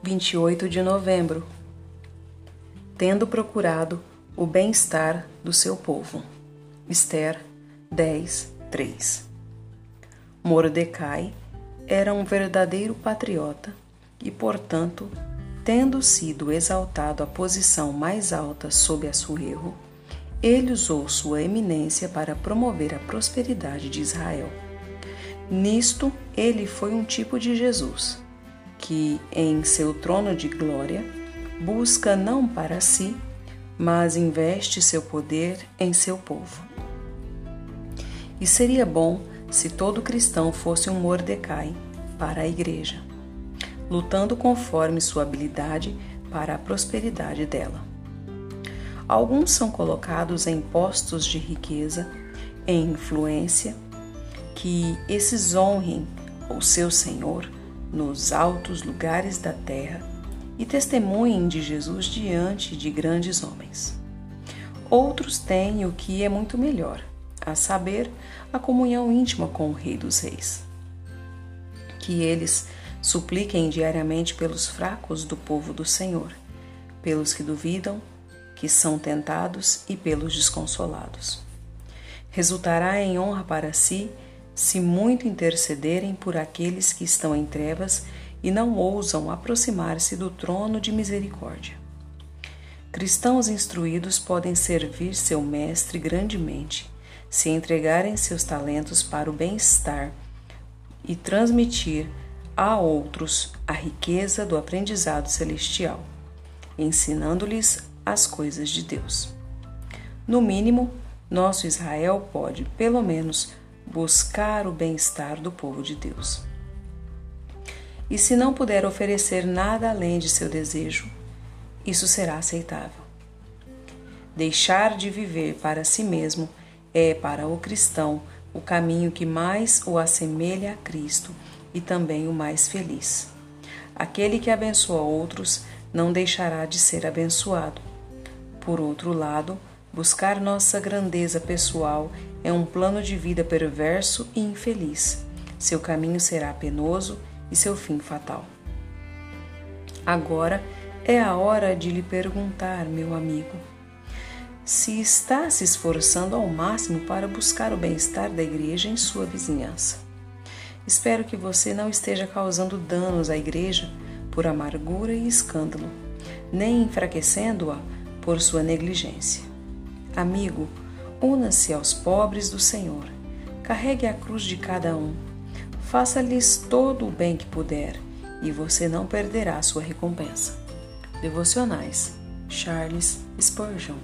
28 de novembro. Tendo procurado o bem-estar do seu povo. Esther 10, 3. Mordecai era um verdadeiro patriota e, portanto, tendo sido exaltado à posição mais alta sob Assuerro, ele usou sua eminência para promover a prosperidade de Israel. Nisto, ele foi um tipo de Jesus, que, em seu trono de glória, busca não para si, mas investe seu poder em seu povo. E seria bom se todo cristão fosse um Mordecai para a igreja, lutando conforme sua habilidade para a prosperidade dela. Alguns são colocados em postos de riqueza, em influência, que esses honrem o seu Senhor nos altos lugares da terra e testemunhem de Jesus diante de grandes homens. Outros têm o que é muito melhor, a saber, a comunhão íntima com o Rei dos Reis. Que eles supliquem diariamente pelos fracos do povo do Senhor, pelos que duvidam, que são tentados e pelos desconsolados. Resultará em honra para si se muito intercederem por aqueles que estão em trevas e não ousam aproximar-se do trono de misericórdia. Cristãos instruídos podem servir seu Mestre grandemente se entregarem seus talentos para o bem-estar e transmitir a outros a riqueza do aprendizado celestial, ensinando-lhes as coisas de Deus. No mínimo, nosso Israel pode, pelo menos, buscar o bem-estar do povo de Deus. E se não puder oferecer nada além de seu desejo, isso será aceitável. Deixar de viver para si mesmo é para o cristão o caminho que mais o assemelha a Cristo e também o mais feliz. Aquele que abençoa outros não deixará de ser abençoado. Por outro lado, buscar nossa grandeza pessoal é um plano de vida perverso e infeliz. Seu caminho será penoso e seu fim fatal. Agora é a hora de lhe perguntar, meu amigo, se está se esforçando ao máximo para buscar o bem-estar da igreja em sua vizinhança. Espero que você não esteja causando danos à igreja por amargura e escândalo, nem enfraquecendo-a por sua negligência. Amigo, una-se aos pobres do Senhor, carregue a cruz de cada um. Faça-lhes todo o bem que puder, e você não perderá sua recompensa. Devocionais Charles Spurgeon